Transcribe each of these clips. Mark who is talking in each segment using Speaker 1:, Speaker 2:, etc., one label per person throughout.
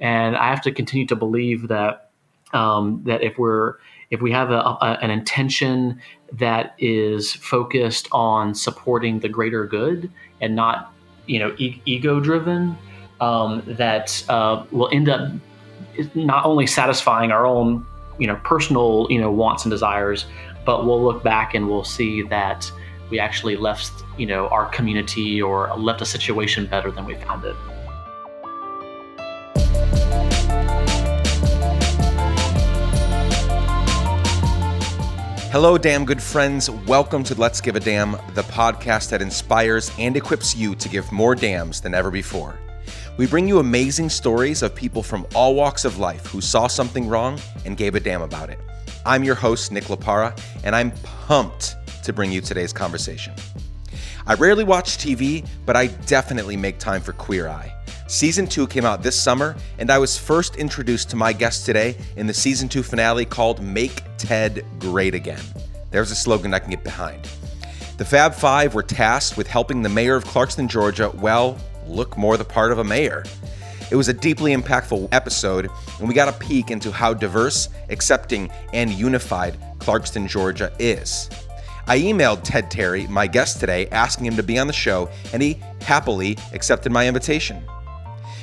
Speaker 1: and I have to continue to believe that um, that if we're if we have a, a, an intention that is focused on supporting the greater good and not you know e- ego driven, um, that uh, will end up not only satisfying our own you know personal you know wants and desires, but we'll look back and we'll see that we actually left you know our community or left a situation better than we found it.
Speaker 2: Hello, damn good friends. Welcome to Let's Give a Damn, the podcast that inspires and equips you to give more damns than ever before. We bring you amazing stories of people from all walks of life who saw something wrong and gave a damn about it. I'm your host, Nick Lapara, and I'm pumped to bring you today's conversation. I rarely watch TV, but I definitely make time for Queer Eye. Season 2 came out this summer, and I was first introduced to my guest today in the season 2 finale called Make TED Great Again. There's a slogan I can get behind. The Fab Five were tasked with helping the mayor of Clarkston, Georgia, well, look more the part of a mayor. It was a deeply impactful episode, and we got a peek into how diverse, accepting, and unified Clarkston, Georgia is. I emailed Ted Terry, my guest today, asking him to be on the show, and he happily accepted my invitation.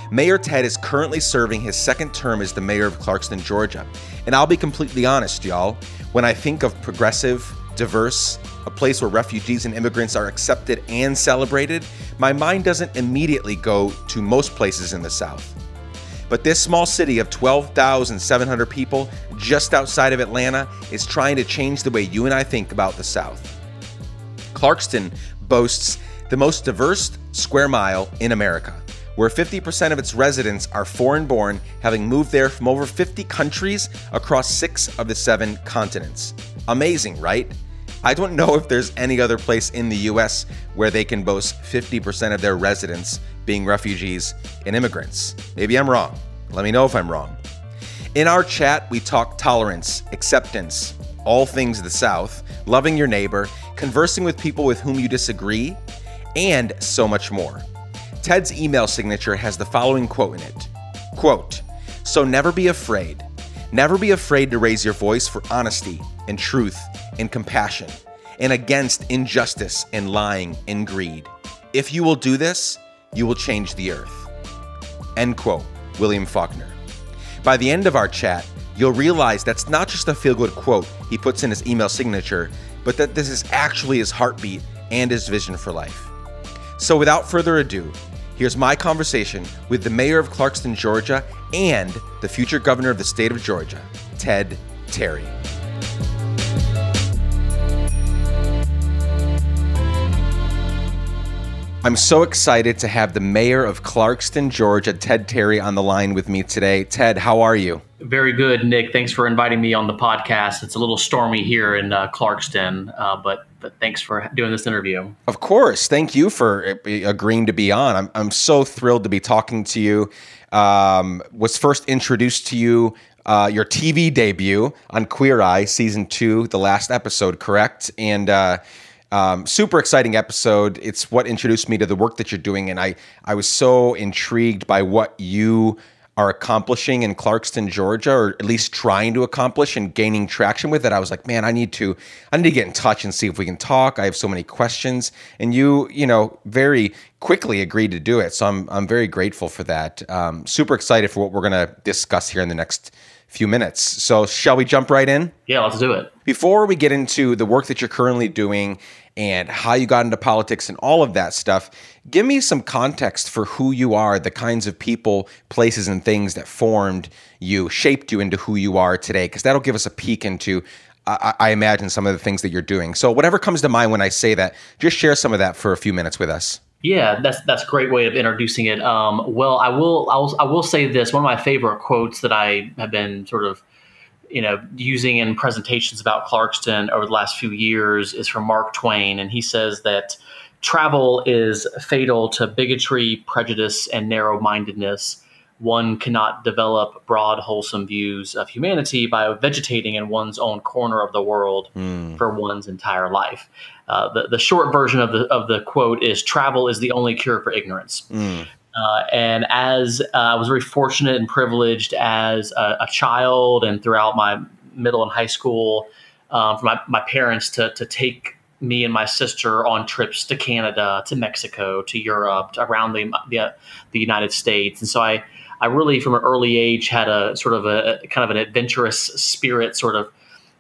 Speaker 2: Mayor Ted is currently serving his second term as the mayor of Clarkston, Georgia. And I'll be completely honest, y'all, when I think of progressive, diverse, a place where refugees and immigrants are accepted and celebrated, my mind doesn't immediately go to most places in the South. But this small city of 12,700 people just outside of Atlanta is trying to change the way you and I think about the South. Clarkston boasts the most diverse square mile in America where 50% of its residents are foreign born, having moved there from over 50 countries across six of the seven continents. Amazing, right? I don't know if there's any other place in the US where they can boast 50% of their residents being refugees and immigrants. Maybe I'm wrong. Let me know if I'm wrong. In our chat, we talk tolerance, acceptance, all things the South, loving your neighbor, conversing with people with whom you disagree, and so much more. Ted's email signature has the following quote in it Quote, So never be afraid. Never be afraid to raise your voice for honesty and truth and compassion and against injustice and lying and greed. If you will do this, you will change the earth. End quote, William Faulkner. By the end of our chat, you'll realize that's not just a feel good quote he puts in his email signature, but that this is actually his heartbeat and his vision for life. So without further ado, Here's my conversation with the mayor of Clarkston, Georgia, and the future governor of the state of Georgia, Ted Terry. I'm so excited to have the mayor of Clarkston, Georgia, Ted Terry, on the line with me today. Ted, how are you?
Speaker 1: Very good, Nick. Thanks for inviting me on the podcast. It's a little stormy here in uh, Clarkston, uh, but but thanks for doing this interview.
Speaker 2: Of course, thank you for uh, agreeing to be on. I'm I'm so thrilled to be talking to you. Um, was first introduced to you uh, your TV debut on Queer Eye season two, the last episode, correct? And uh, um, super exciting episode. It's what introduced me to the work that you're doing, and I I was so intrigued by what you are accomplishing in Clarkston, Georgia, or at least trying to accomplish and gaining traction with it, I was like, man, I need to, I need to get in touch and see if we can talk. I have so many questions, and you, you know, very quickly agreed to do it. So I'm, I'm very grateful for that. Um, super excited for what we're gonna discuss here in the next few minutes. So shall we jump right in?
Speaker 1: Yeah, let's do it.
Speaker 2: Before we get into the work that you're currently doing and how you got into politics and all of that stuff. Give me some context for who you are, the kinds of people, places, and things that formed you, shaped you into who you are today, because that'll give us a peek into. I, I imagine some of the things that you're doing. So, whatever comes to mind when I say that, just share some of that for a few minutes with us.
Speaker 1: Yeah, that's that's a great way of introducing it. Um, well, I will, I will I will say this. One of my favorite quotes that I have been sort of you know, using in presentations about Clarkston over the last few years is from Mark Twain, and he says that travel is fatal to bigotry, prejudice, and narrow-mindedness. One cannot develop broad, wholesome views of humanity by vegetating in one's own corner of the world mm. for one's entire life. Uh, the, the short version of the of the quote is travel is the only cure for ignorance. Mm. Uh, and as uh, I was very fortunate and privileged as a, a, child and throughout my middle and high school um, for my, my parents to, to take me and my sister on trips to Canada, to Mexico, to Europe, to around the, the, the United States. And so I, I really, from an early age, had a sort of a, a kind of an adventurous spirit sort of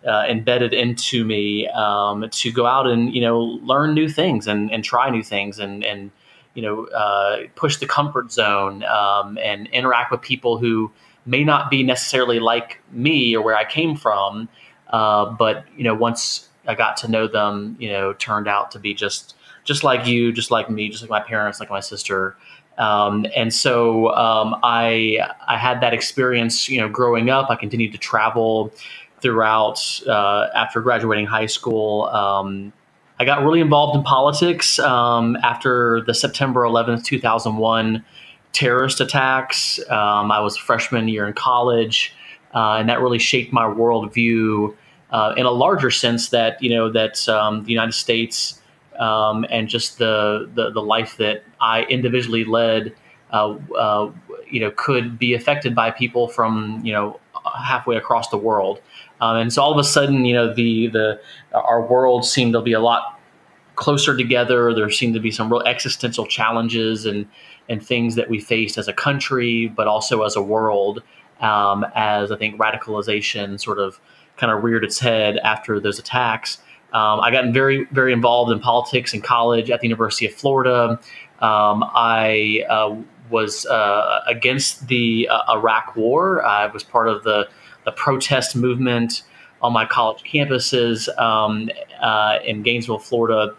Speaker 1: uh, embedded into me um, to go out and you know learn new things and, and try new things and and you know uh, push the comfort zone um, and interact with people who may not be necessarily like me or where I came from, uh, but you know once I got to know them, you know turned out to be just just like you, just like me, just like my parents, like my sister. Um, and so um, I I had that experience, you know, growing up. I continued to travel throughout uh, after graduating high school. Um, I got really involved in politics um, after the September 11th, 2001 terrorist attacks. Um, I was a freshman year in college, uh, and that really shaped my worldview uh, in a larger sense that you know that um, the United States um, and just the, the, the life that I individually led, uh, uh, you know, could be affected by people from you know halfway across the world. Um, and so all of a sudden, you know, the the our world seemed to be a lot closer together. There seemed to be some real existential challenges and and things that we faced as a country, but also as a world. Um, as I think radicalization sort of kind of reared its head after those attacks. Um, I got very, very involved in politics in college at the University of Florida. Um, I uh, was uh, against the uh, Iraq War. I was part of the, the protest movement on my college campuses um, uh, in Gainesville, Florida.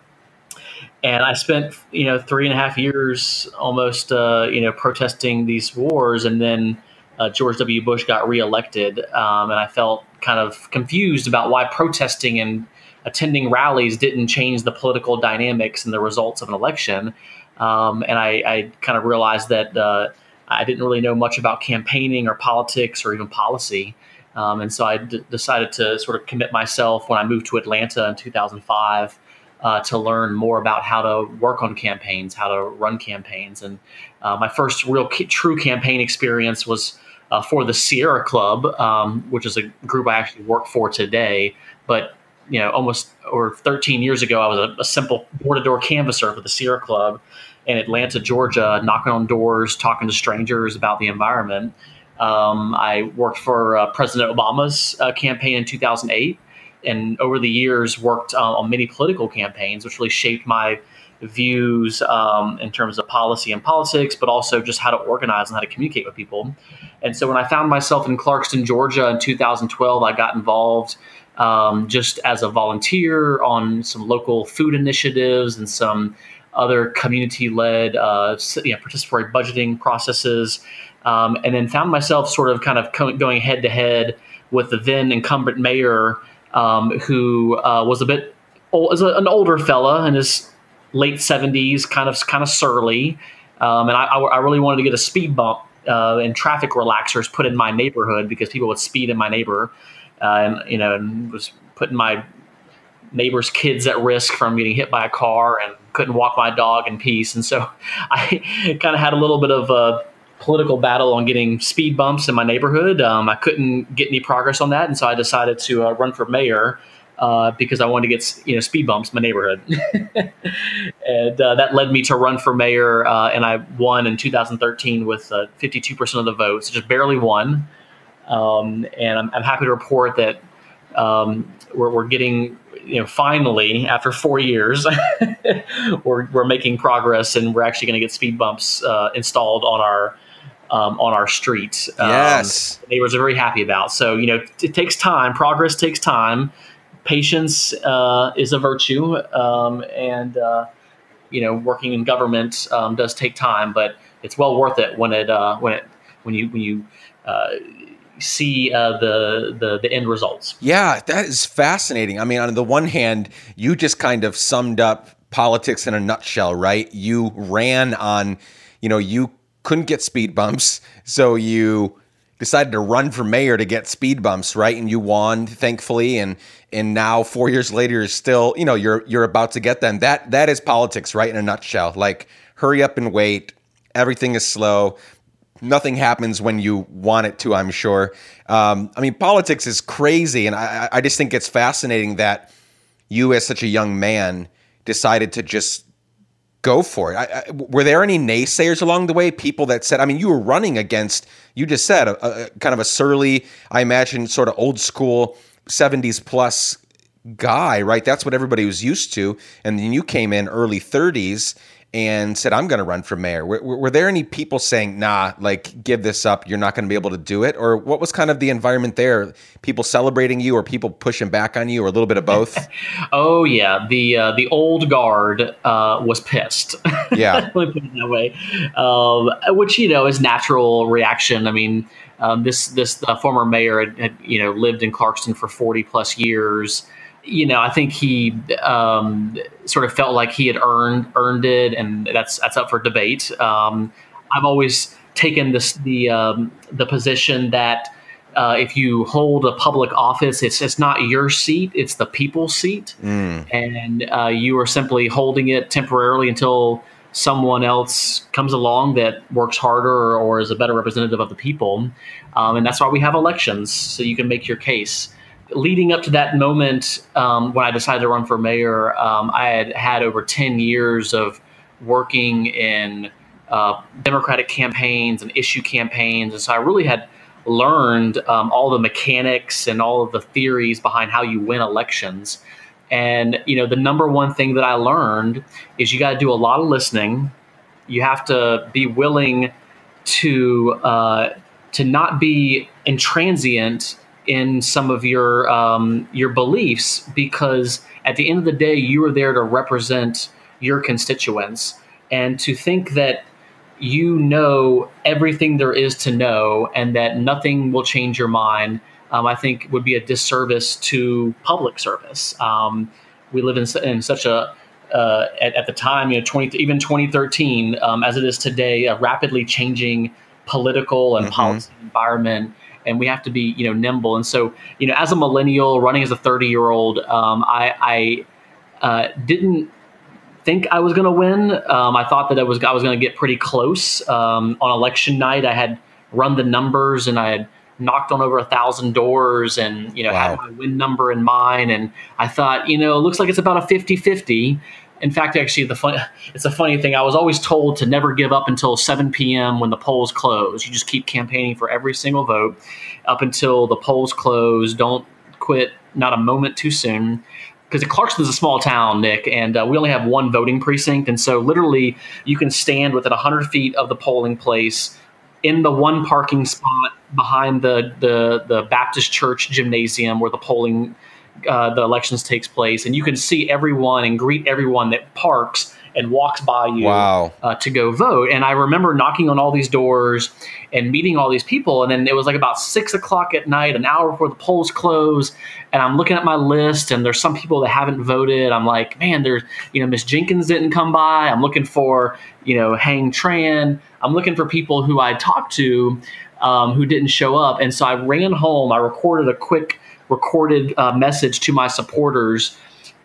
Speaker 1: And I spent, you know, three and a half years almost, uh, you know, protesting these wars. And then uh, George W. Bush got reelected. Um, and I felt kind of confused about why protesting and attending rallies didn't change the political dynamics and the results of an election. Um, and I, I, kind of realized that uh, I didn't really know much about campaigning or politics or even policy. Um, and so I d- decided to sort of commit myself when I moved to Atlanta in 2005 uh, to learn more about how to work on campaigns, how to run campaigns. And uh, my first real ca- true campaign experience was uh, for the Sierra Club, um, which is a group I actually work for today. But you know, almost or 13 years ago, I was a, a simple door-to-door canvasser for the Sierra Club in Atlanta, Georgia, knocking on doors, talking to strangers about the environment. Um, I worked for uh, President Obama's uh, campaign in 2008, and over the years worked uh, on many political campaigns, which really shaped my views um, in terms of policy and politics, but also just how to organize and how to communicate with people. And so when I found myself in Clarkston, Georgia in 2012, I got involved um, just as a volunteer on some local food initiatives and some other community-led uh, you know, participatory budgeting processes, um, and then found myself sort of kind of going head-to-head with the then incumbent mayor, um, who uh, was a bit old, was an older fella in his late 70s, kind of kind of surly, um, and I, I, really wanted to get a speed bump uh, and traffic relaxers put in my neighborhood because people would speed in my neighbor uh, and you know, and was putting my neighbor's kids at risk from getting hit by a car and couldn't walk my dog in peace. And so I kind of had a little bit of a political battle on getting speed bumps in my neighborhood. Um, I couldn't get any progress on that, and so I decided to uh, run for mayor. Uh, because I wanted to get you know speed bumps in my neighborhood, and uh, that led me to run for mayor. Uh, and I won in 2013 with 52% uh, of the votes, just barely won. Um, and I'm, I'm, happy to report that um, we're, we're, getting, you know, finally after four years, we're, we're making progress, and we're actually going to get speed bumps uh, installed on our um, on our street.
Speaker 2: Um, yes,
Speaker 1: neighbors are very happy about. So you know, it takes time. Progress takes time. Patience uh, is a virtue, um, and uh, you know, working in government um, does take time, but it's well worth it when it uh, when it when you when you uh, see uh, the, the the end results.
Speaker 2: Yeah, that is fascinating. I mean, on the one hand, you just kind of summed up politics in a nutshell, right? You ran on, you know, you couldn't get speed bumps, so you decided to run for mayor to get speed bumps, right? And you won, thankfully, and and now four years later, you're still, you know, you're you're about to get them. That that is politics, right? In a nutshell, like hurry up and wait Everything is slow. Nothing happens when you want it to, I'm sure. Um, I mean, politics is crazy. And I, I just think it's fascinating that you, as such a young man, decided to just go for it. I, I, were there any naysayers along the way? People that said, I mean, you were running against, you just said, a, a kind of a surly, I imagine, sort of old school 70s plus guy, right? That's what everybody was used to. And then you came in early 30s and said, I'm going to run for mayor. Were, were, there any people saying, nah, like, give this up, you're not going to be able to do it? Or what was kind of the environment there? People celebrating you or people pushing back on you or a little bit of both?
Speaker 1: oh, yeah. The uh, the old guard uh, was pissed.
Speaker 2: Yeah.
Speaker 1: Let me put it that way. Um, which, you know, is natural reaction. I mean, um, this, this uh, former mayor had, had, you know, lived in Clarkston for 40 plus years you know, I think he um, sort of felt like he had earned earned it, and that's that's up for debate. Um, I've always taken this the um, the position that uh, if you hold a public office, it's it's not your seat; it's the people's seat, mm. and uh, you are simply holding it temporarily until someone else comes along that works harder or, or is a better representative of the people. Um, and that's why we have elections, so you can make your case leading up to that moment um, when I decided to run for mayor, um, I had had over 10 years of working in uh, Democratic campaigns and issue campaigns. And so I really had learned um, all the mechanics and all of the theories behind how you win elections. And, you know, the number one thing that I learned is you got to do a lot of listening. You have to be willing to, uh, to not be intransient in some of your um, your beliefs because at the end of the day you are there to represent your constituents. And to think that you know everything there is to know and that nothing will change your mind um, i think would be a disservice to public service. Um, we live in, in such a uh, at, at, the time, you know, 20, even 2013, um, as it is today, a rapidly changing political and mm-hmm. policy environment and we have to be you know nimble. And so you know, as a millennial running as a 30 year old, um, I, I uh, didn't think I was going to win. Um, I thought that I was I was going to get pretty close. Um, on election night, I had run the numbers and I had knocked on over a thousand doors and you know wow. had my win number in mind and i thought you know it looks like it's about a 50-50 in fact, actually, the fun, it's a funny thing. I was always told to never give up until 7 p.m. when the polls close. You just keep campaigning for every single vote up until the polls close. Don't quit, not a moment too soon. Because Clarkston is a small town, Nick, and uh, we only have one voting precinct. And so, literally, you can stand within 100 feet of the polling place in the one parking spot behind the, the, the Baptist Church gymnasium where the polling uh, the elections takes place, and you can see everyone and greet everyone that parks and walks by you
Speaker 2: wow.
Speaker 1: uh, to go vote. And I remember knocking on all these doors and meeting all these people. And then it was like about six o'clock at night, an hour before the polls close. And I'm looking at my list, and there's some people that haven't voted. I'm like, man, there's, you know, Miss Jenkins didn't come by. I'm looking for, you know, Hang Tran. I'm looking for people who I talked to um, who didn't show up. And so I ran home. I recorded a quick recorded uh, message to my supporters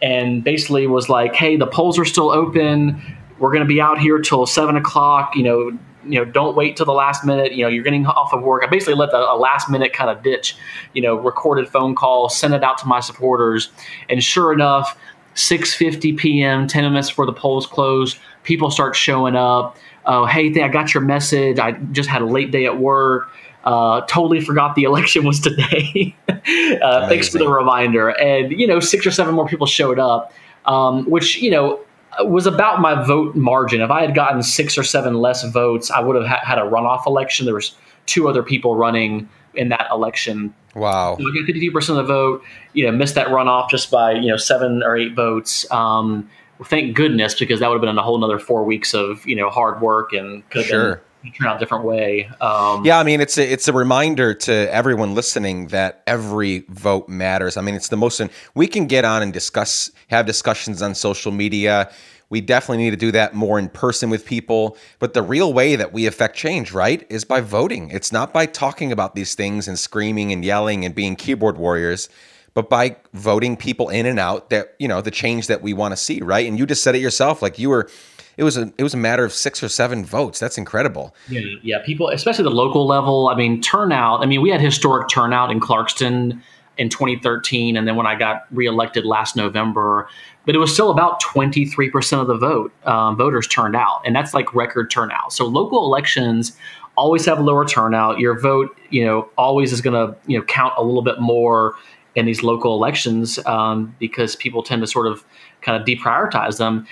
Speaker 1: and basically was like, "Hey, the polls are still open. We're going to be out here till seven o'clock. You know, you know, don't wait till the last minute. You know, you're getting off of work. I basically let the a last minute kind of ditch, you know, recorded phone call, send it out to my supporters, and sure enough, 6:50 p.m., 10 minutes before the polls close, people start showing up. Oh, hey, I got your message. I just had a late day at work. Uh, totally forgot the election was today. uh, thanks for the reminder. And, you know, six or seven more people showed up, um, which, you know, was about my vote margin. If I had gotten six or seven less votes, I would have ha- had a runoff election. There was two other people running in that election.
Speaker 2: Wow.
Speaker 1: So I 52% of the vote, you know, missed that runoff just by, you know, seven or eight votes. Um, thank goodness, because that would have been a whole another four weeks of, you know, hard work and could have sure. been turn out a different way. Um,
Speaker 2: yeah, I mean, it's a, it's a reminder to everyone listening that every vote matters. I mean, it's the most. We can get on and discuss, have discussions on social media. We definitely need to do that more in person with people. But the real way that we affect change, right, is by voting. It's not by talking about these things and screaming and yelling and being keyboard warriors, but by voting people in and out that, you know, the change that we want to see, right? And you just said it yourself. Like you were it was a it was a matter of six or seven votes. That's incredible.
Speaker 1: Yeah, yeah. People, especially the local level. I mean, turnout. I mean, we had historic turnout in Clarkston in 2013, and then when I got reelected last November, but it was still about 23% of the vote um, voters turned out, and that's like record turnout. So local elections always have lower turnout. Your vote, you know, always is going to you know count a little bit more in these local elections um, because people tend to sort of kind of deprioritize them.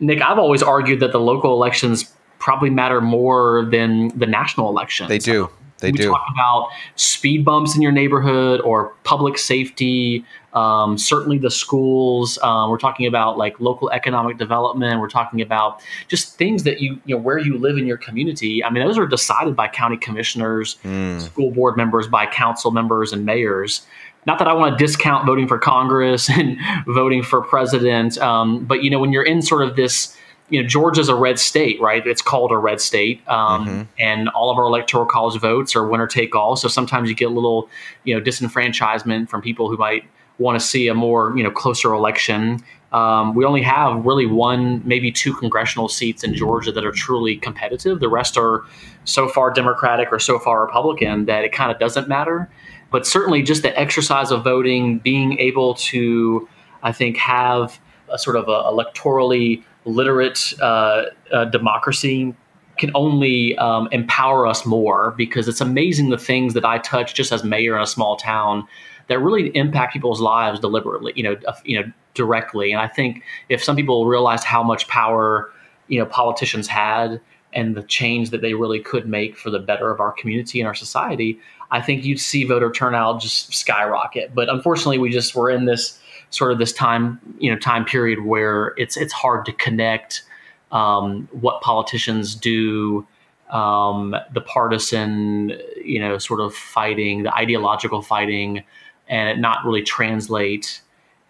Speaker 1: Nick, I've always argued that the local elections probably matter more than the national elections.
Speaker 2: They do. They
Speaker 1: we
Speaker 2: do.
Speaker 1: talk about speed bumps in your neighborhood or public safety. Um, certainly, the schools. Um, we're talking about like local economic development. We're talking about just things that you you know where you live in your community. I mean, those are decided by county commissioners, mm. school board members, by council members and mayors not that I want to discount voting for Congress and voting for president, um, but you know when you're in sort of this, you know Georgia's a red state, right? It's called a red state, um, mm-hmm. and all of our electoral college votes are winner take all. So sometimes you get a little, you know, disenfranchisement from people who might want to see a more you know closer election. Um, we only have really one, maybe two congressional seats in Georgia that are truly competitive. The rest are so far Democratic or so far Republican that it kind of doesn't matter but certainly just the exercise of voting, being able to, I think, have a sort of a electorally literate uh, uh, democracy can only um, empower us more because it's amazing the things that I touch just as mayor in a small town that really impact people's lives deliberately, you know, you know, directly. And I think if some people realized how much power, you know, politicians had and the change that they really could make for the better of our community and our society, I think you'd see voter turnout just skyrocket. But unfortunately, we just were in this sort of this time, you know, time period where it's it's hard to connect um, what politicians do, um, the partisan, you know, sort of fighting, the ideological fighting, and it not really translate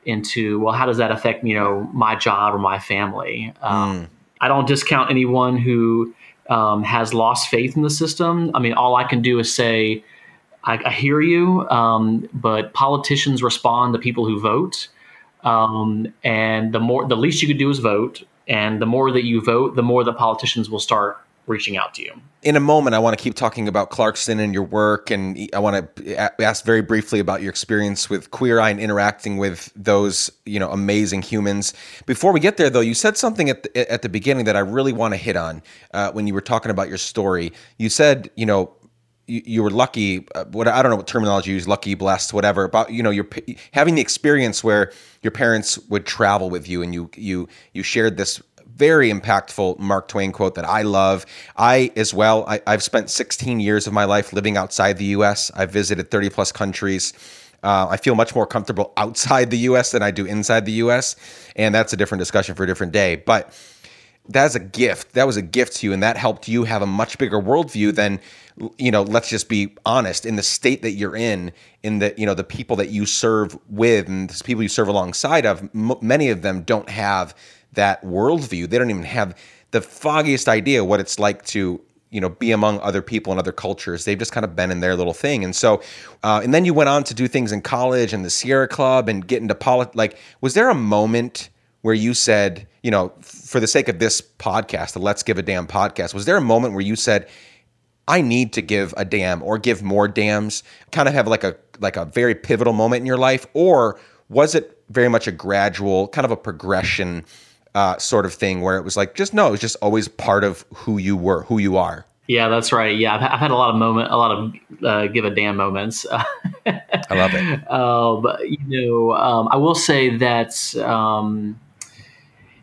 Speaker 1: into well, how does that affect you know my job or my family? Um, mm. I don't discount anyone who um, has lost faith in the system. I mean, all I can do is say I, I hear you, um, but politicians respond to people who vote. Um, and the more, the least you could do is vote. And the more that you vote, the more the politicians will start reaching out to you.
Speaker 2: In a moment, I want to keep talking about Clarkston and your work, and I want to ask very briefly about your experience with Queer Eye and interacting with those, you know, amazing humans. Before we get there, though, you said something at the, at the beginning that I really want to hit on uh, when you were talking about your story. You said, you know, you, were lucky. Uh, what I don't know what terminology you use, lucky, blessed, whatever. About you know, you're having the experience where your parents would travel with you, and you you you shared this very impactful Mark Twain quote that I love. I, as well, I, have spent 16 years of my life living outside the US. I've visited 30 plus countries. Uh, I feel much more comfortable outside the US than I do inside the US. And that's a different discussion for a different day. But that's a gift. That was a gift to you, and that helped you have a much bigger worldview than, you know. Let's just be honest. In the state that you're in, in the you know the people that you serve with, and the people you serve alongside of, m- many of them don't have that worldview. They don't even have the foggiest idea what it's like to you know be among other people and other cultures. They've just kind of been in their little thing, and so, uh, and then you went on to do things in college and the Sierra Club and get into politics. Like, was there a moment? where you said, you know, for the sake of this podcast, the Let's Give a Damn podcast, was there a moment where you said, I need to give a damn or give more damns, kind of have like a like a very pivotal moment in your life, or was it very much a gradual, kind of a progression uh, sort of thing where it was like just no, it was just always part of who you were, who you are.
Speaker 1: Yeah, that's right. Yeah, I've, I've had a lot of moment, a lot of uh, give a damn moments.
Speaker 2: I love it.
Speaker 1: Um, you know, um, I will say that. Um,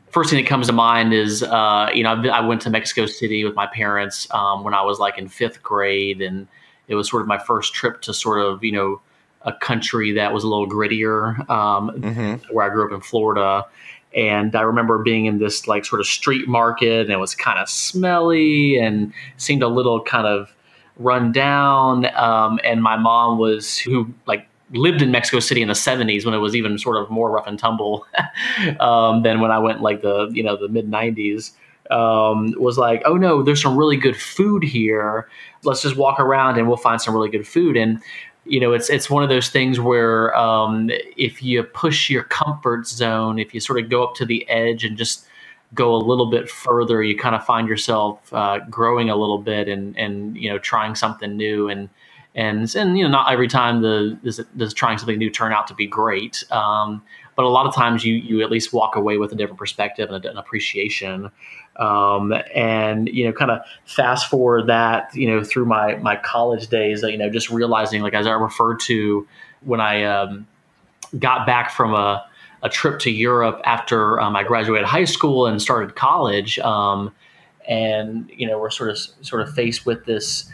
Speaker 1: first thing that comes to mind is uh, you know I went to Mexico City with my parents um, when I was like in fifth grade, and it was sort of my first trip to sort of you know a country that was a little grittier, um, mm-hmm. where I grew up in Florida. And I remember being in this like sort of street market, and it was kind of smelly and seemed a little kind of run down. Um, and my mom was who like lived in Mexico City in the 70s when it was even sort of more rough and tumble um, than when I went like the you know the mid 90s. Um, was like, oh no, there's some really good food here. Let's just walk around and we'll find some really good food. And you know, it's it's one of those things where um, if you push your comfort zone, if you sort of go up to the edge and just go a little bit further, you kind of find yourself uh, growing a little bit and and you know trying something new and and and you know not every time the does, does trying something new turn out to be great. Um, but a lot of times you you at least walk away with a different perspective and an appreciation. Um, and you know, kind of fast forward that you know through my my college days, you know, just realizing like as I referred to when I um, got back from a a trip to Europe after um, I graduated high school and started college. Um, and you know, we're sort of sort of faced with this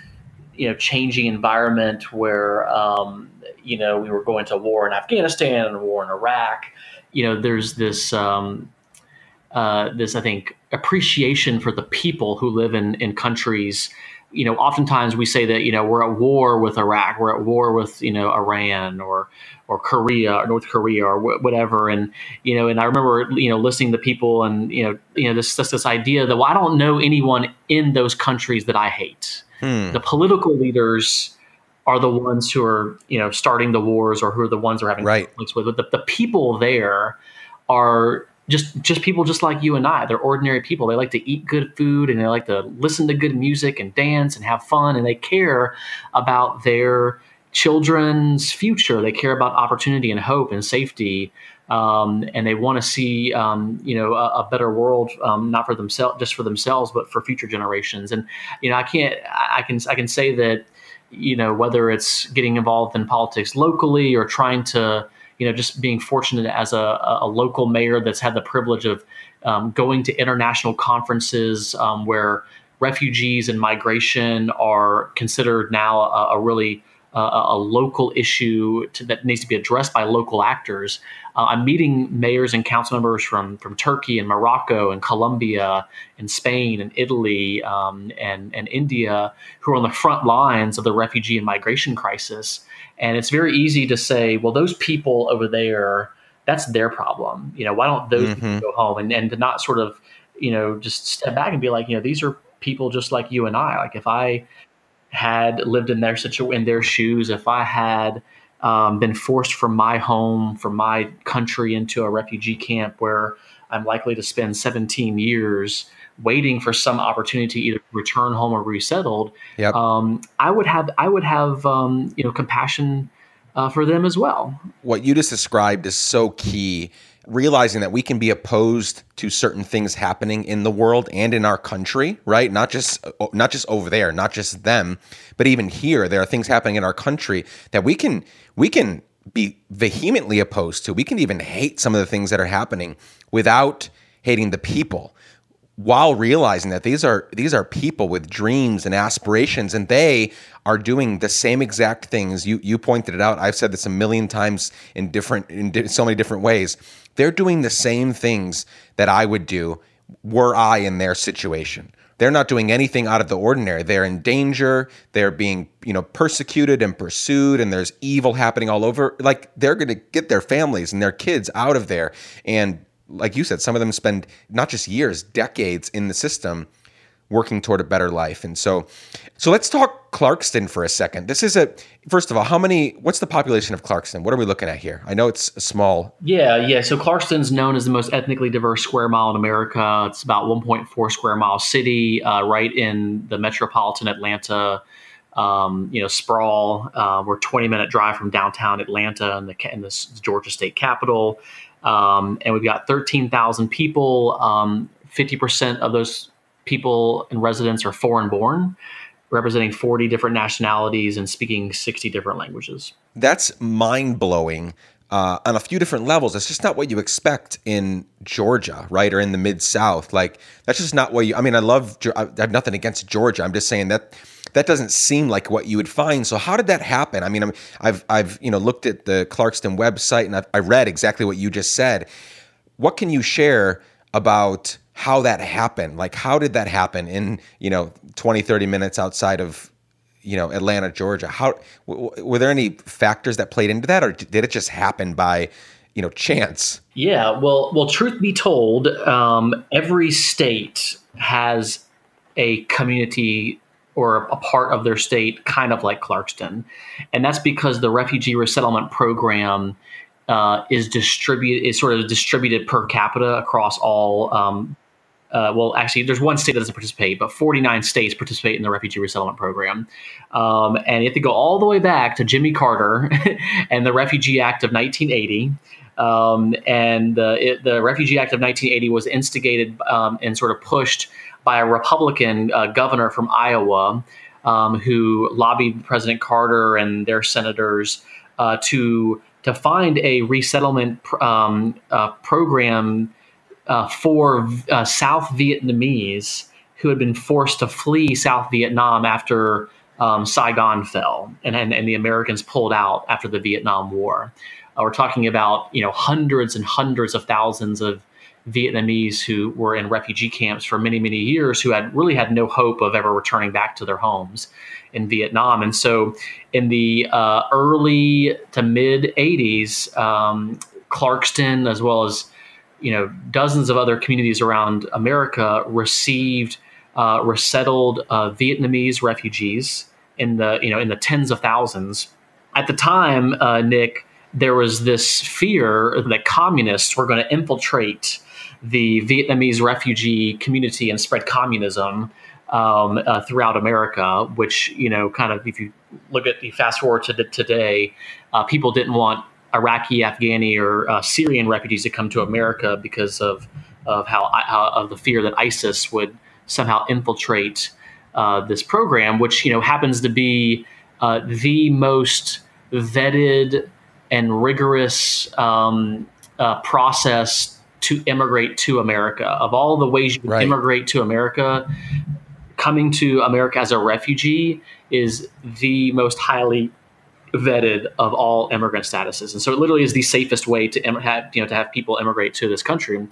Speaker 1: you know changing environment where um, you know we were going to war in Afghanistan and war in Iraq. You know, there's this um, uh, this I think appreciation for the people who live in in countries you know, oftentimes we say that you know we're at war with Iraq, we're at war with you know Iran or or Korea or North Korea or wh- whatever, and you know, and I remember you know listening to people and you know you know this this, this idea that well, I don't know anyone in those countries that I hate. Hmm. The political leaders are the ones who are you know starting the wars or who are the ones who are having
Speaker 2: right.
Speaker 1: conflicts with. But the, the people there are just just people just like you and I. They're ordinary people. They like to eat good food and they like to listen to good music and dance and have fun and they care about their children's future. They care about opportunity and hope and safety. Um, and they want to see, um, you know, a, a better world, um, not for themselves, just for themselves, but for future generations. And you know, I can't, I can, I can say that, you know, whether it's getting involved in politics locally or trying to, you know, just being fortunate as a, a local mayor that's had the privilege of um, going to international conferences um, where refugees and migration are considered now a, a really uh, a local issue to, that needs to be addressed by local actors. Uh, I'm meeting mayors and council members from from Turkey and Morocco and Colombia and Spain and Italy um, and and India who are on the front lines of the refugee and migration crisis. And it's very easy to say, well, those people over there, that's their problem. You know, why don't those mm-hmm. people go home and, and to not sort of, you know, just step back and be like, you know, these are people just like you and I. Like if I had lived in their situ in their shoes, if I had um, been forced from my home, from my country into a refugee camp where I'm likely to spend 17 years, waiting for some opportunity to either return home or resettled,
Speaker 2: yep.
Speaker 1: um, I would have I would have um, you know compassion uh, for them as well.
Speaker 2: What you just described is so key. Realizing that we can be opposed to certain things happening in the world and in our country, right? Not just not just over there, not just them, but even here, there are things happening in our country that we can we can be vehemently opposed to. We can even hate some of the things that are happening without hating the people while realizing that these are these are people with dreams and aspirations and they are doing the same exact things you you pointed it out i've said this a million times in different in so many different ways they're doing the same things that i would do were i in their situation. They're not doing anything out of the ordinary. They're in danger. They're being you know persecuted and pursued and there's evil happening all over. Like they're going to get their families and their kids out of there. And like you said, some of them spend not just years, decades in the system working toward a better life. And so so let's talk Clarkston for a second. This is a first of all, how many what's the population of Clarkston? What are we looking at here? I know it's small.
Speaker 1: Yeah, yeah. So Clarkston's known as the most ethnically diverse square mile in America. It's about 1.4 square mile city, uh, right in the metropolitan Atlanta um, you know, sprawl. Uh, we're 20 minute drive from downtown Atlanta and the, in the Georgia state capital. Um, and we've got 13,000 people. Um, 50% of those people and residents are foreign born, representing 40 different nationalities and speaking 60 different languages.
Speaker 2: That's mind blowing. Uh, on a few different levels. It's just not what you expect in Georgia, right, or in the mid South. Like that's just not what you. I mean, I love. I have nothing against Georgia. I'm just saying that that doesn't seem like what you would find. So how did that happen? I mean, i have I've you know looked at the Clarkston website and I've, I read exactly what you just said. What can you share about how that happened? Like how did that happen in you know 20 30 minutes outside of you know Atlanta, Georgia? How w- were there any factors that played into that, or did it just happen by you know chance?
Speaker 1: Yeah, well, well, truth be told, um, every state has a community or a part of their state, kind of like Clarkston. And that's because the refugee resettlement program uh, is distributed is sort of distributed per capita across all um, uh, well, actually, there's one state that doesn't participate, but 49 states participate in the refugee resettlement program. Um, and you have to go all the way back to Jimmy Carter and the Refugee Act of 1980. Um, and the, it, the Refugee Act of 1980 was instigated um, and sort of pushed by a Republican uh, governor from Iowa um, who lobbied President Carter and their senators uh, to to find a resettlement um, uh, program uh, for uh, South Vietnamese who had been forced to flee South Vietnam after um, Saigon fell and, and, and, the Americans pulled out after the Vietnam War. Uh, we're talking about you know hundreds and hundreds of thousands of Vietnamese who were in refugee camps for many many years who had really had no hope of ever returning back to their homes in Vietnam. And so in the uh, early to mid 80s, um, Clarkston as well as you know dozens of other communities around America received uh, resettled uh, Vietnamese refugees in the you know in the tens of thousands. At the time, uh, Nick, there was this fear that communists were going to infiltrate the Vietnamese refugee community and spread communism um, uh, throughout America. Which you know, kind of if you look at the fast forward to today, uh, people didn't want Iraqi, Afghani, or uh, Syrian refugees to come to America because of of how, how of the fear that ISIS would somehow infiltrate uh, this program, which you know happens to be uh, the most vetted and rigorous um, uh, process to immigrate to America. Of all the ways you can right. immigrate to America, coming to America as a refugee is the most highly vetted of all immigrant statuses, and so it literally is the safest way to have you know to have people immigrate to this country.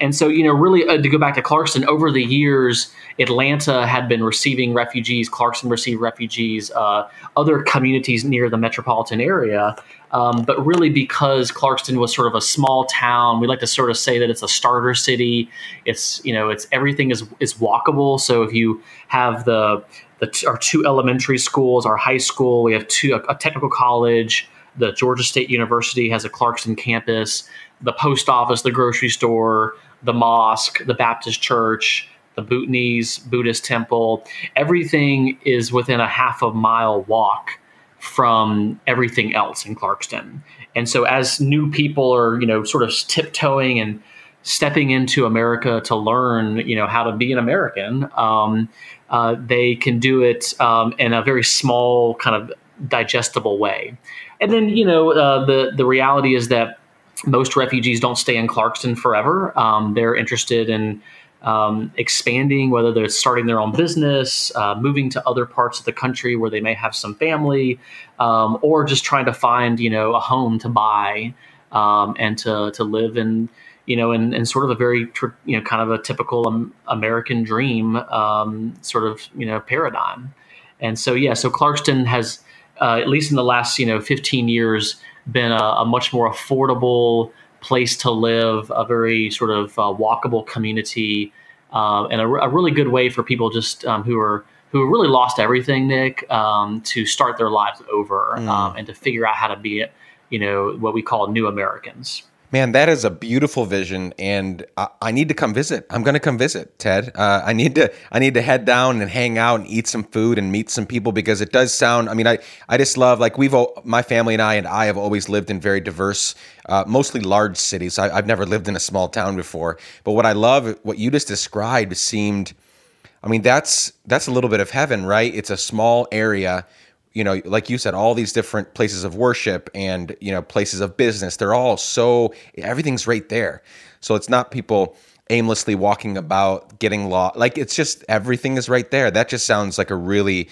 Speaker 1: And so you know, really uh, to go back to Clarkston, over the years, Atlanta had been receiving refugees. Clarkston received refugees. Uh, other communities near the metropolitan area. Um, but really, because Clarkston was sort of a small town, we like to sort of say that it's a starter city. It's you know, it's everything is is walkable. So if you have the the, our two elementary schools, our high school. We have two a, a, technical college. The Georgia State University has a Clarkston campus. The post office, the grocery store, the mosque, the Baptist church, the Bhutanese Buddhist temple. Everything is within a half a mile walk from everything else in Clarkston. And so, as new people are, you know, sort of tiptoeing and stepping into America to learn, you know, how to be an American, um, uh, they can do it um, in a very small, kind of digestible way. And then, you know, uh, the the reality is that most refugees don't stay in Clarkston forever. Um, they're interested in um, expanding, whether they're starting their own business, uh, moving to other parts of the country where they may have some family, um, or just trying to find, you know, a home to buy um, and to to live in you know, in, in sort of a very, you know, kind of a typical American dream um, sort of, you know, paradigm. And so, yeah, so Clarkston has, uh, at least in the last, you know, 15 years, been a, a much more affordable place to live, a very sort of uh, walkable community, uh, and a, a, really good way for people just um, who are who really lost everything, Nick, um, to start their lives over mm. um, and to figure out how to be, you know, what we call new Americans.
Speaker 2: Man, that is a beautiful vision, and I, I need to come visit. I'm going to come visit, Ted. Uh, I need to. I need to head down and hang out and eat some food and meet some people because it does sound. I mean, I I just love like we've my family and I and I have always lived in very diverse, uh, mostly large cities. I, I've never lived in a small town before, but what I love, what you just described, seemed. I mean, that's that's a little bit of heaven, right? It's a small area you know, like you said, all these different places of worship and, you know, places of business, they're all so, everything's right there. So it's not people aimlessly walking about getting lost. Like it's just, everything is right there. That just sounds like a really,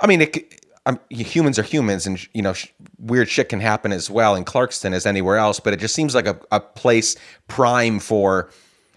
Speaker 2: I mean, it, I'm, humans are humans and, you know, sh- weird shit can happen as well in Clarkston as anywhere else, but it just seems like a, a place prime for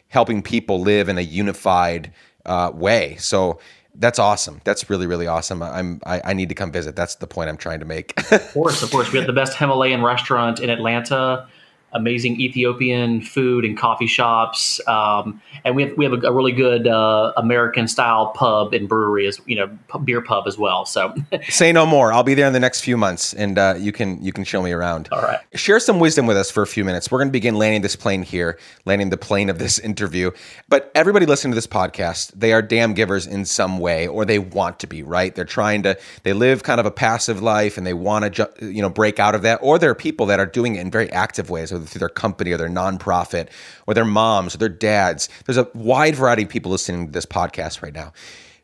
Speaker 2: helping people live in a unified uh, way. So, that's awesome. That's really really awesome. I'm I, I, need to come visit. That's the point I'm trying to make.
Speaker 1: of course, of course, we have the best Himalayan restaurant in Atlanta. Amazing Ethiopian food and coffee shops, um, and we have we have a, a really good uh, American style pub and brewery as you know beer pub as well. So
Speaker 2: say no more. I'll be there in the next few months, and uh, you can you can show me around.
Speaker 1: All right.
Speaker 2: Share some wisdom with us for a few minutes. We're going to begin landing this plane here, landing the plane of this interview. But everybody listening to this podcast, they are damn givers in some way, or they want to be. Right? They're trying to. They live kind of a passive life, and they want to ju- you know break out of that. Or there are people that are doing it in very active ways through their company or their nonprofit or their moms or their dads. There's a wide variety of people listening to this podcast right now.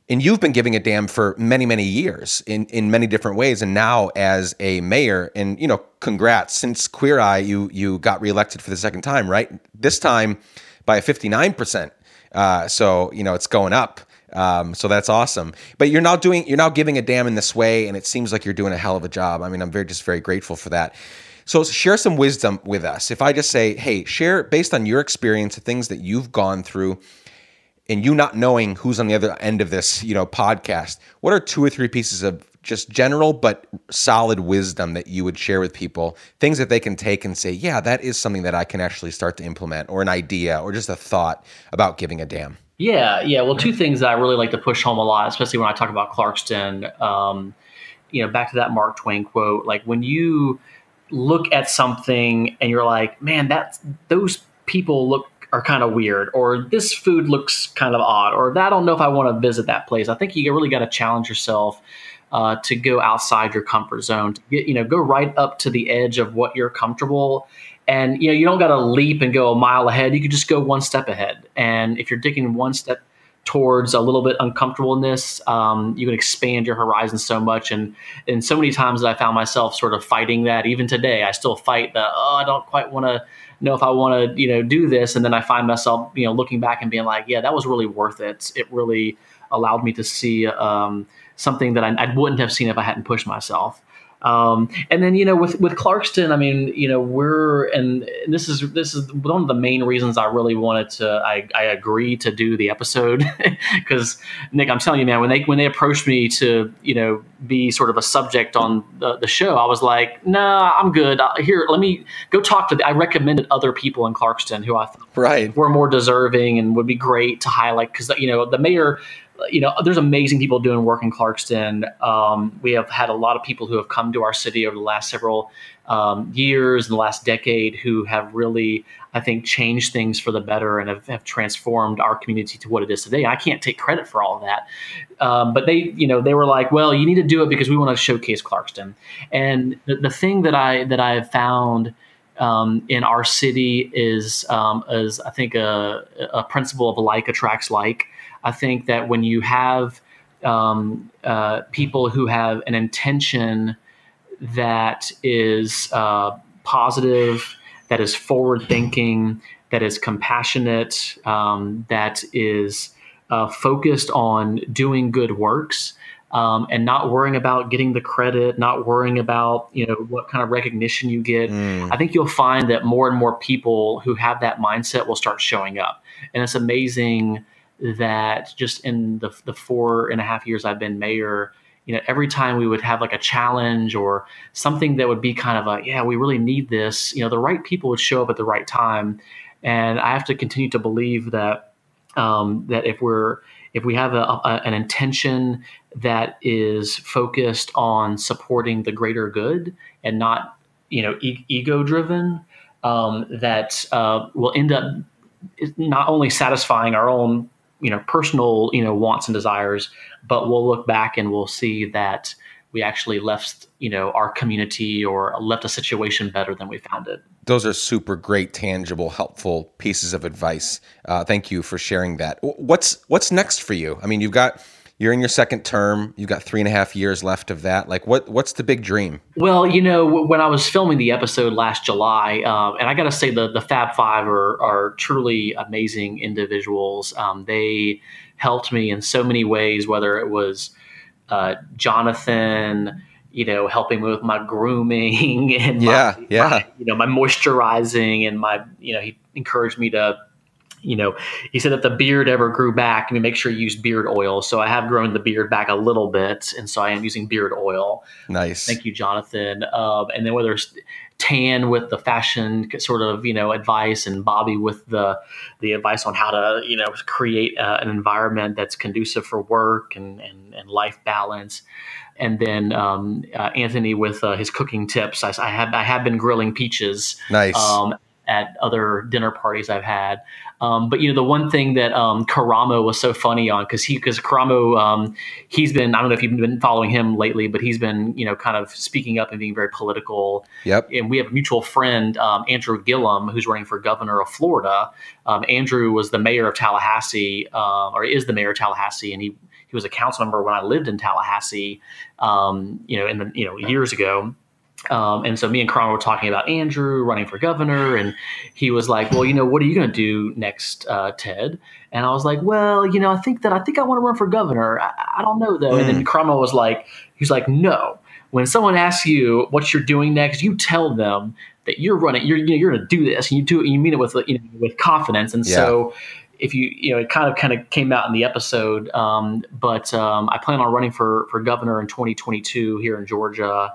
Speaker 2: And you've been giving a damn for many, many years in, in many different ways. And now as a mayor, and you know, congrats. Since Queer Eye, you you got reelected for the second time, right? This time by a 59%. Uh, so, you know, it's going up. Um, so that's awesome. But you're now doing, you're now giving a damn in this way, and it seems like you're doing a hell of a job. I mean, I'm very, just very grateful for that. So share some wisdom with us. If I just say, hey, share based on your experience, the things that you've gone through, and you not knowing who's on the other end of this, you know, podcast, what are two or three pieces of just general but solid wisdom that you would share with people? Things that they can take and say, yeah, that is something that I can actually start to implement, or an idea, or just a thought about giving a damn.
Speaker 1: Yeah, yeah. Well, two things that I really like to push home a lot, especially when I talk about Clarkston. Um, you know, back to that Mark Twain quote, like when you look at something and you're like, man, that's those people look are kind of weird, or this food looks kind of odd, or I don't know if I want to visit that place. I think you really got to challenge yourself uh, to go outside your comfort zone, to get, you know, go right up to the edge of what you're comfortable. And you know, you don't got to leap and go a mile ahead. You could just go one step ahead. And if you're digging one step towards a little bit uncomfortableness, um, you can expand your horizon so much. And and so many times that I found myself sort of fighting that. Even today, I still fight the Oh, I don't quite want to know if I want to you know do this. And then I find myself you know looking back and being like, yeah, that was really worth it. It really allowed me to see um, something that I, I wouldn't have seen if I hadn't pushed myself. Um, and then you know with with Clarkston, I mean you know we're and this is this is one of the main reasons I really wanted to I, I agree to do the episode because Nick, I'm telling you, man, when they when they approached me to you know be sort of a subject on the, the show, I was like, nah, I'm good. Here, let me go talk to. The, I recommended other people in Clarkston who I thought
Speaker 2: right.
Speaker 1: were more deserving and would be great to highlight because you know the mayor you know, there's amazing people doing work in Clarkston. Um, we have had a lot of people who have come to our city over the last several um, years and the last decade who have really, I think, changed things for the better and have, have, transformed our community to what it is today. I can't take credit for all of that, um, but they, you know, they were like, "Well, you need to do it because we want to showcase Clarkston." And the, the thing that I that I have found. Um, in our city is um, is I think a, a principle of like attracts like. I think that when you have um, uh, people who have an intention that is uh, positive, that is forward thinking, that is compassionate, um, that is uh, focused on doing good works. Um, and not worrying about getting the credit, not worrying about you know what kind of recognition you get. Mm. I think you'll find that more and more people who have that mindset will start showing up, and it's amazing that just in the, the four and a half years I've been mayor, you know, every time we would have like a challenge or something that would be kind of a, yeah, we really need this, you know, the right people would show up at the right time. And I have to continue to believe that, um, that if we're, if we have a, a, an intention that is focused on supporting the greater good and not, you know, e- ego driven, um, that uh, will end up not only satisfying our own you know personal you know wants and desires but we'll look back and we'll see that we actually left you know our community or left a situation better than we found it.
Speaker 2: Those are super great tangible helpful pieces of advice. Uh, thank you for sharing that. What's what's next for you? I mean you've got you're in your second term. You've got three and a half years left of that. Like, what what's the big dream?
Speaker 1: Well, you know, when I was filming the episode last July, uh, and I got to say the the Fab Five are are truly amazing individuals. Um, they helped me in so many ways, whether it was uh, Jonathan you know, helping me with my grooming and
Speaker 2: yeah,
Speaker 1: my,
Speaker 2: yeah,
Speaker 1: my, you know, my moisturizing and my, you know, he encouraged me to you know, he said if the beard ever grew back, I mean, make sure you use beard oil. So I have grown the beard back a little bit, and so I am using beard oil.
Speaker 2: Nice.
Speaker 1: Thank you, Jonathan. Um, and then whether it's Tan with the fashion sort of you know advice, and Bobby with the the advice on how to you know create uh, an environment that's conducive for work and and, and life balance and then um, uh, Anthony with uh, his cooking tips. I, I, have I have been grilling peaches.
Speaker 2: Nice.
Speaker 1: Um, at other dinner parties I've had. Um, but you know, the one thing that um, Karamo was so funny on because he because Karamo um, he's been I don't know if you've been following him lately, but he's been you know kind of speaking up and being very political.
Speaker 2: Yep.
Speaker 1: And we have a mutual friend um, Andrew Gillum who's running for governor of Florida. Um, Andrew was the mayor of Tallahassee, uh, or is the mayor of Tallahassee, and he he was a council member when I lived in Tallahassee. Um, you know, in the you know years ago um, and so me and Karamo were talking about Andrew running for governor, and he was like, "Well, you know, what are you going to do next, uh, Ted?" And I was like, "Well, you know, I think that I think I want to run for governor. I, I don't know though." Mm. And then Karamo was like, "He's like, no. When someone asks you what you're doing next, you tell them that you're running. You're you know, you're going to do this, and you do it, and you mean it with you know, with confidence." And yeah. so if you you know it kind of kind of came out in the episode um, but um, i plan on running for for governor in 2022 here in georgia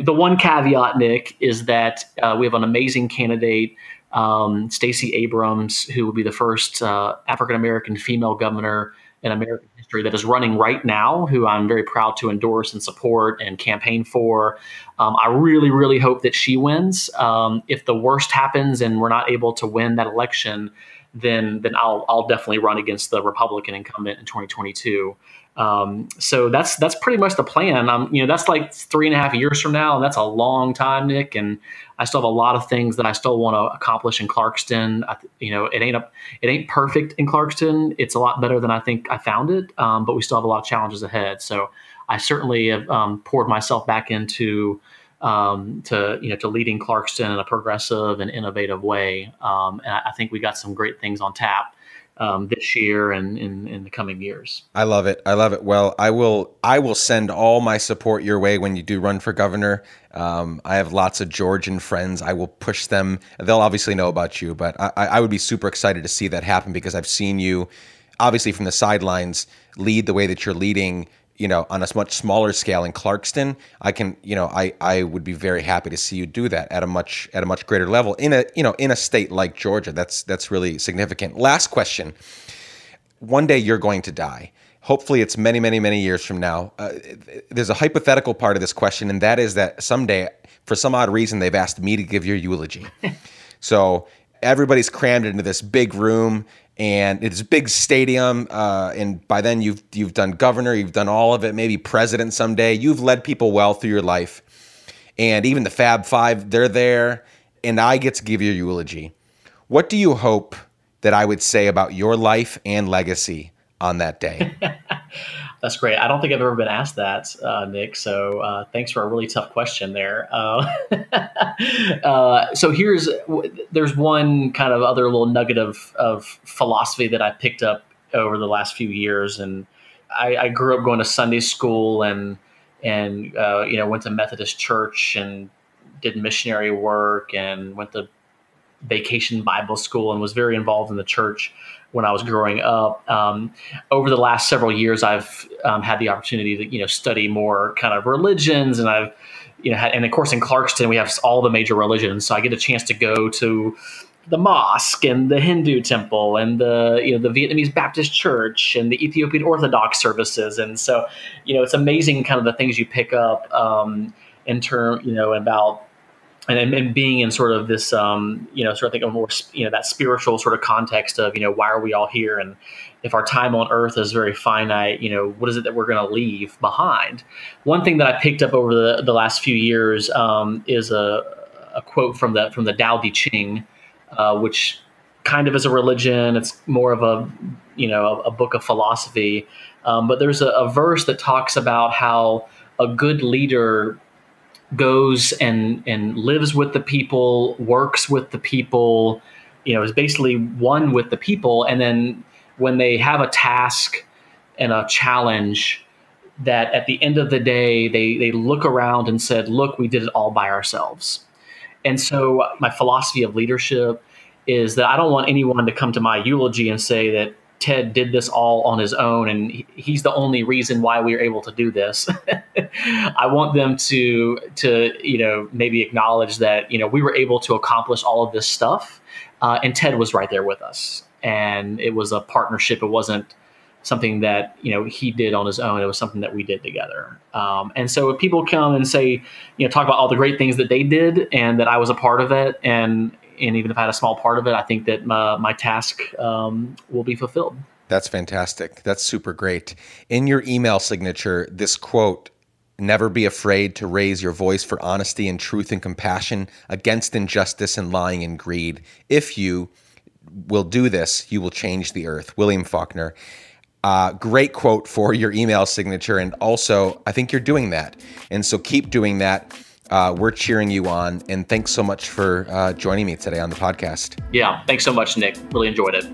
Speaker 1: the one caveat, Nick, is that uh, we have an amazing candidate, um, Stacey Abrams, who will be the first uh, African American female governor in American history that is running right now, who I'm very proud to endorse and support and campaign for. Um, I really, really hope that she wins. Um, if the worst happens and we're not able to win that election, then then I'll I'll definitely run against the Republican incumbent in 2022. Um, so that's that's pretty much the plan. Um, you know, that's like three and a half years from now, and that's a long time, Nick. And I still have a lot of things that I still want to accomplish in Clarkston. I, you know, it ain't a, it ain't perfect in Clarkston. It's a lot better than I think I found it, um, but we still have a lot of challenges ahead. So I certainly have um, poured myself back into um, to you know to leading Clarkston in a progressive and innovative way. Um, and I, I, think we got some great things on tap um, this year and in, the coming years.
Speaker 2: I love it. I love it. Well, I will I will send all my support your way when you do run for governor. Um, I have lots of Georgian friends. I will push them. They'll obviously know about you, but I, I would be super excited to see that happen because I've seen you, obviously from the sidelines, lead the way that you're leading you know, on a much smaller scale in Clarkston, I can, you know, I, I would be very happy to see you do that at a much at a much greater level in a, you know, in a state like Georgia. That's that's really significant. Last question. One day you're going to die. Hopefully, it's many, many, many years from now. Uh, there's a hypothetical part of this question, and that is that someday, for some odd reason, they've asked me to give your eulogy. so everybody's crammed into this big room and it's a big stadium. Uh, and by then you've you've done governor, you've done all of it, maybe president someday. You've led people well through your life, and even the Fab Five, they're there, and I get to give your eulogy. What do you hope that I would say about your life and legacy on that day?
Speaker 1: That's great. I don't think I've ever been asked that, uh, Nick. So uh, thanks for a really tough question there. Uh, uh so here's there's one kind of other little nugget of, of philosophy that I picked up over the last few years, and I, I grew up going to Sunday school and and uh, you know went to Methodist church and did missionary work and went to vacation Bible school and was very involved in the church when I was growing up. Um, over the last several years, I've um, had the opportunity to you know study more kind of religions, and I've you know had, and of course in Clarkston we have all the major religions, so I get a chance to go to the mosque and the Hindu temple and the you know the Vietnamese Baptist church and the Ethiopian Orthodox services, and so you know it's amazing kind of the things you pick up um, in term you know about and, and being in sort of this, um, you know, sort of think of more, you know, that spiritual sort of context of, you know, why are we all here? And if our time on earth is very finite, you know, what is it that we're going to leave behind? One thing that I picked up over the, the last few years um, is a, a quote from the, from the Tao Te Ching, uh, which kind of is a religion. It's more of a, you know, a, a book of philosophy. Um, but there's a, a verse that talks about how a good leader goes and and lives with the people, works with the people, you know, is basically one with the people. And then when they have a task and a challenge, that at the end of the day they they look around and said, "Look, we did it all by ourselves." And so my philosophy of leadership is that I don't want anyone to come to my eulogy and say that Ted did this all on his own and he's the only reason why we were able to do this. I want them to to you know maybe acknowledge that you know we were able to accomplish all of this stuff uh, and Ted was right there with us and it was a partnership. It wasn't something that you know he did on his own. It was something that we did together. Um, and so if people come and say you know talk about all the great things that they did and that I was a part of it and and even if I had a small part of it, I think that my, my task um, will be fulfilled.
Speaker 2: That's fantastic. That's super great. In your email signature, this quote Never be afraid to raise your voice for honesty and truth and compassion against injustice and lying and greed. If you will do this, you will change the earth. William Faulkner. Uh, great quote for your email signature. And also, I think you're doing that. And so keep doing that. Uh, we're cheering you on. And thanks so much for uh, joining me today on the podcast.
Speaker 1: Yeah, thanks so much, Nick. Really enjoyed it.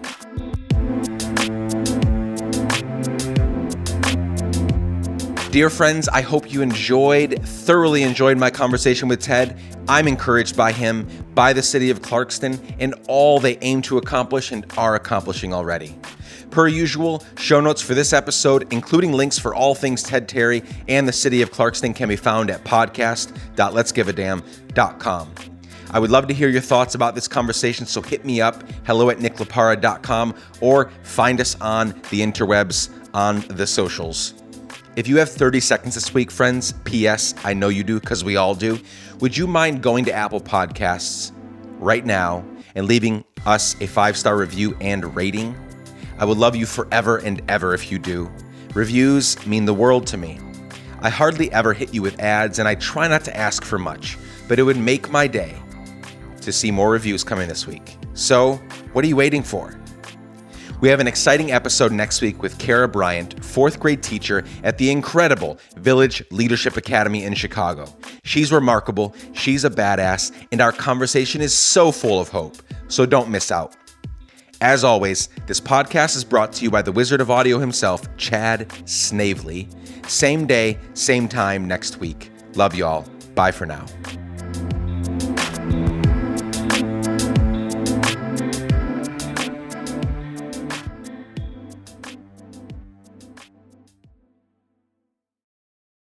Speaker 2: Dear friends, I hope you enjoyed, thoroughly enjoyed my conversation with Ted. I'm encouraged by him, by the city of Clarkston, and all they aim to accomplish and are accomplishing already. Per usual, show notes for this episode, including links for all things Ted Terry and the city of Clarkston, can be found at podcast.letsgiveadamn.com. I would love to hear your thoughts about this conversation, so hit me up, hello at nicklaparra.com, or find us on the interwebs on the socials. If you have 30 seconds this week, friends, P.S., I know you do because we all do, would you mind going to Apple Podcasts right now and leaving us a five star review and rating? I would love you forever and ever if you do. Reviews mean the world to me. I hardly ever hit you with ads, and I try not to ask for much, but it would make my day to see more reviews coming this week. So, what are you waiting for? We have an exciting episode next week with Kara Bryant, fourth grade teacher at the incredible Village Leadership Academy in Chicago. She's remarkable, she's a badass, and our conversation is so full of hope. So don't miss out. As always, this podcast is brought to you by the Wizard of Audio himself, Chad Snavely. Same day, same time next week. Love y'all. Bye for now.